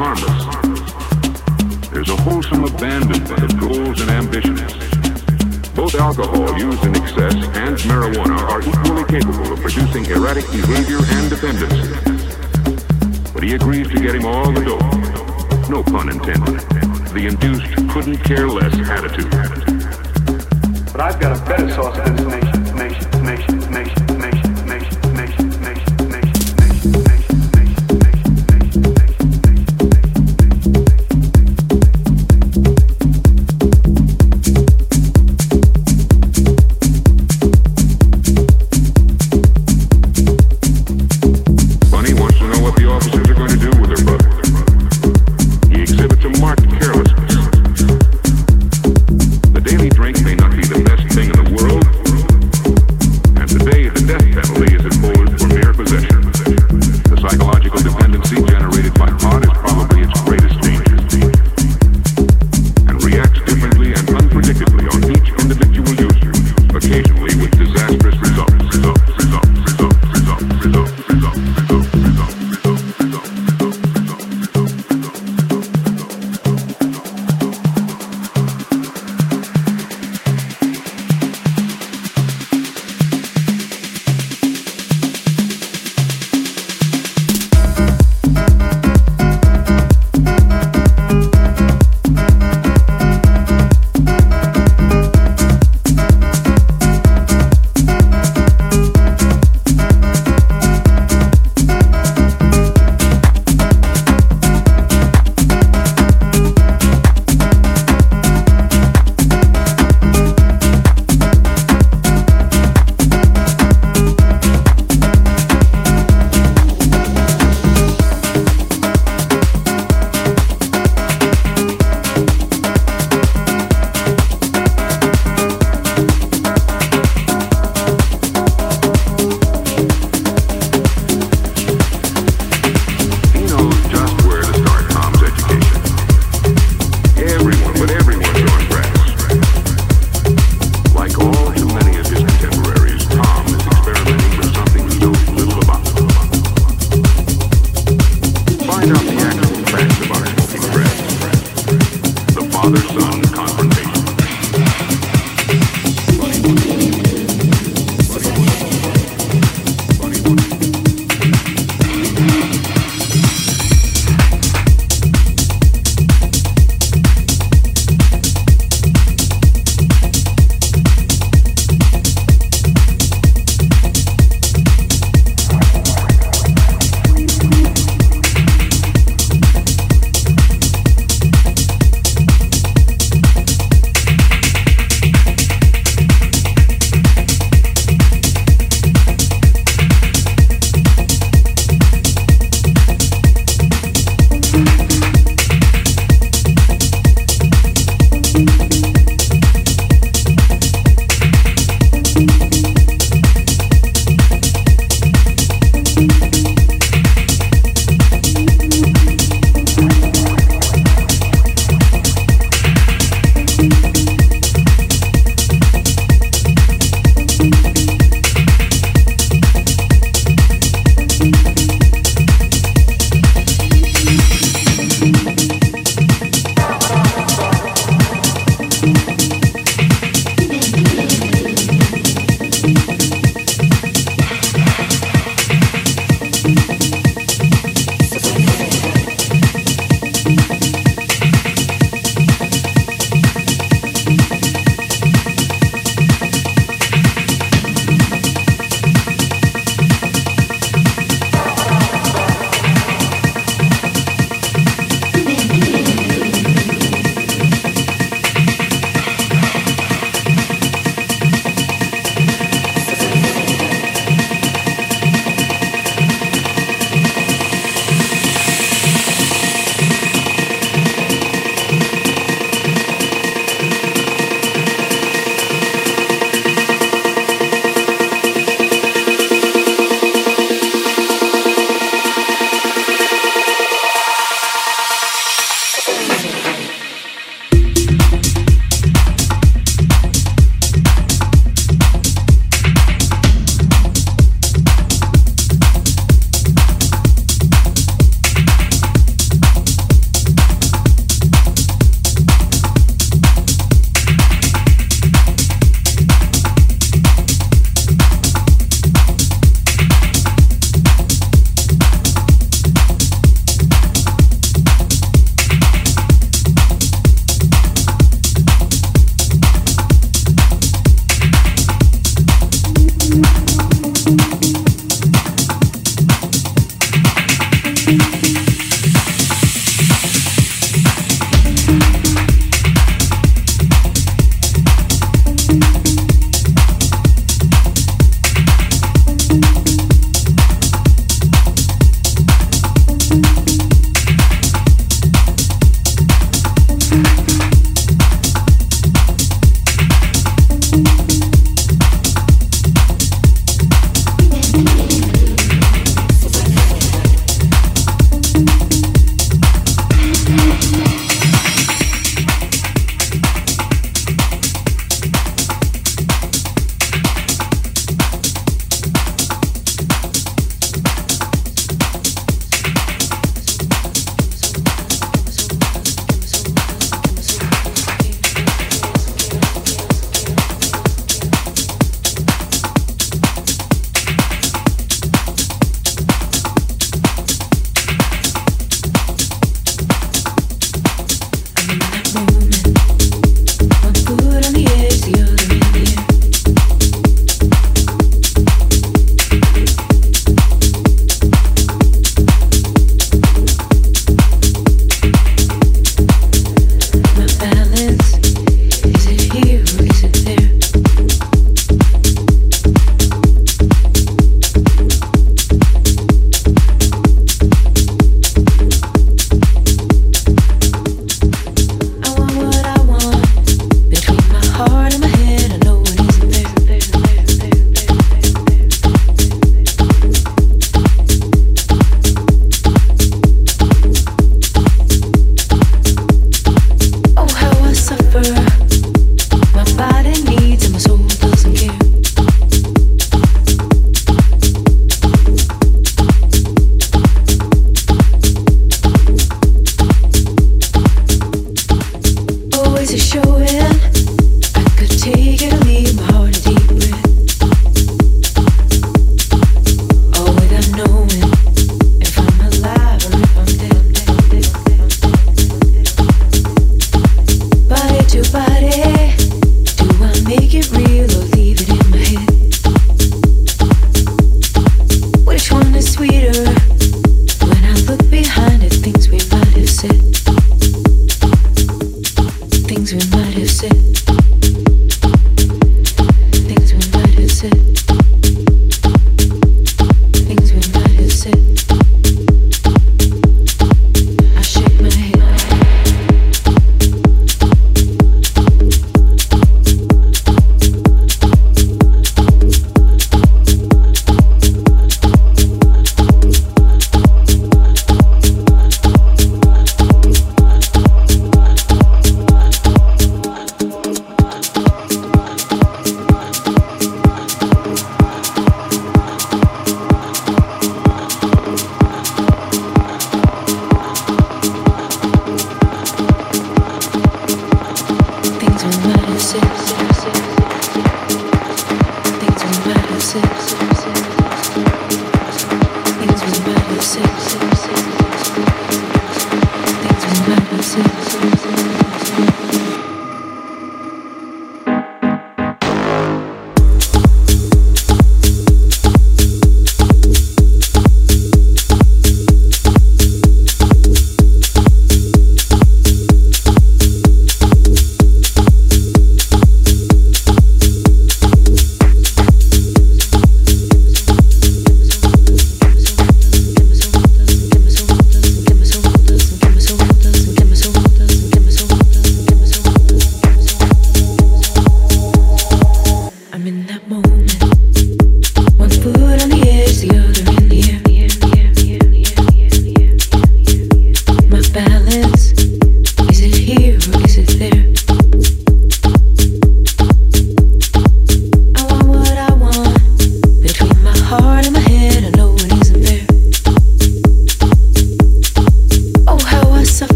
harmless. There's a wholesome abandonment of goals and ambitions. Both alcohol used in excess and marijuana are equally capable of producing erratic behavior and dependency. But he agrees to get him all the dope. No pun intended. The induced couldn't care less attitude. But I've got a better source of information,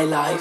my life.